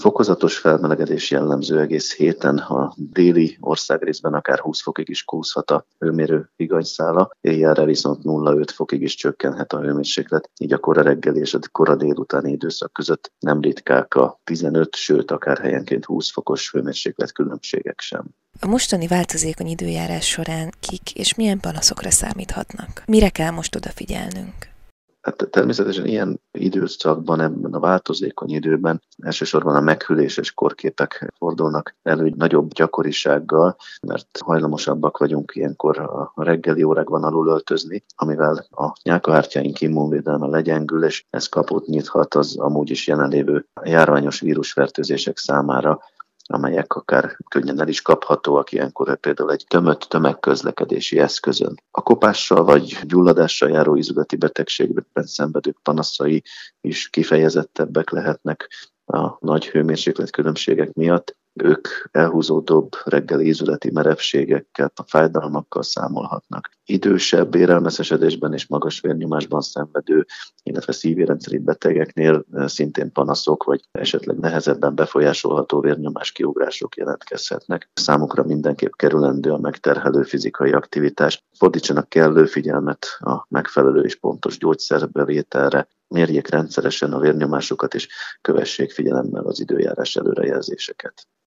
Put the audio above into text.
Fokozatos felmelegedés jellemző egész héten, a déli országrészben akár 20 fokig is kúszhat a hőmérő higanyszála, éjjelre viszont 0-5 fokig is csökkenhet a hőmérséklet, így a kora reggeli és a kora délutáni időszak között nem ritkák a 15, sőt akár helyenként 20 fokos hőmérséklet különbségek sem. A mostani változékony időjárás során kik és milyen panaszokra számíthatnak? Mire kell most odafigyelnünk? Hát természetesen ilyen időszakban, ebben a változékony időben elsősorban a meghűléses korképek fordulnak elő nagyobb gyakorisággal, mert hajlamosabbak vagyunk ilyenkor a reggeli órákban alul öltözni, amivel a nyálkahártyáink immunvédelme legyengül, és ez kaput nyithat az amúgy is jelenlévő járványos vírusfertőzések számára, amelyek akár könnyen el is kaphatóak ilyenkor például egy tömött tömegközlekedési eszközön. A kopással vagy gyulladással járó izületi betegségben szenvedők panaszai is kifejezettebbek lehetnek a nagy hőmérséklet különbségek miatt, ők elhúzódóbb reggeli ízületi merevségekkel, a fájdalmakkal számolhatnak. Idősebb érelmeszesedésben és magas vérnyomásban szenvedő, illetve szívérendszeri betegeknél eh, szintén panaszok, vagy esetleg nehezebben befolyásolható vérnyomás kiugrások jelentkezhetnek. Számukra mindenképp kerülendő a megterhelő fizikai aktivitás. Fordítsanak kellő figyelmet a megfelelő és pontos gyógyszerbevételre, mérjék rendszeresen a vérnyomásukat, és kövessék figyelemmel az időjárás előrejelzéseket.